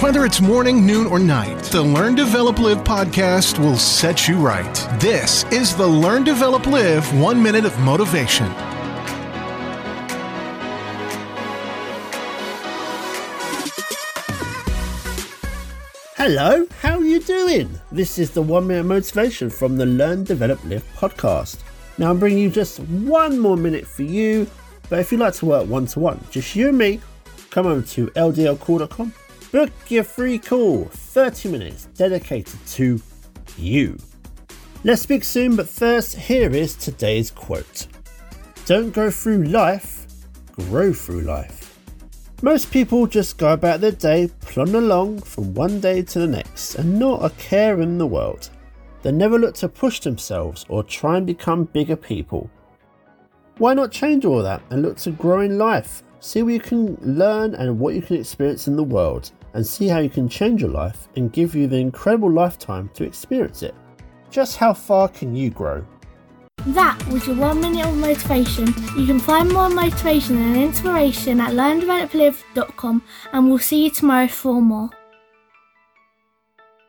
Whether it's morning, noon, or night, the Learn, Develop, Live podcast will set you right. This is the Learn, Develop, Live One Minute of Motivation. Hello, how are you doing? This is the One Minute Motivation from the Learn, Develop, Live podcast. Now, I'm bringing you just one more minute for you, but if you'd like to work one to one, just you and me, come over to ldlcall.com, book your free call, 30 minutes dedicated to you. Let's speak soon, but first, here is today's quote Don't go through life, grow through life. Most people just go about their day plodding along from one day to the next and not a care in the world. They never look to push themselves or try and become bigger people. Why not change all that and look to grow in life? See what you can learn and what you can experience in the world, and see how you can change your life and give you the incredible lifetime to experience it. Just how far can you grow? That was your one minute of motivation. You can find more motivation and inspiration at learndeveloplive.com and we'll see you tomorrow for more.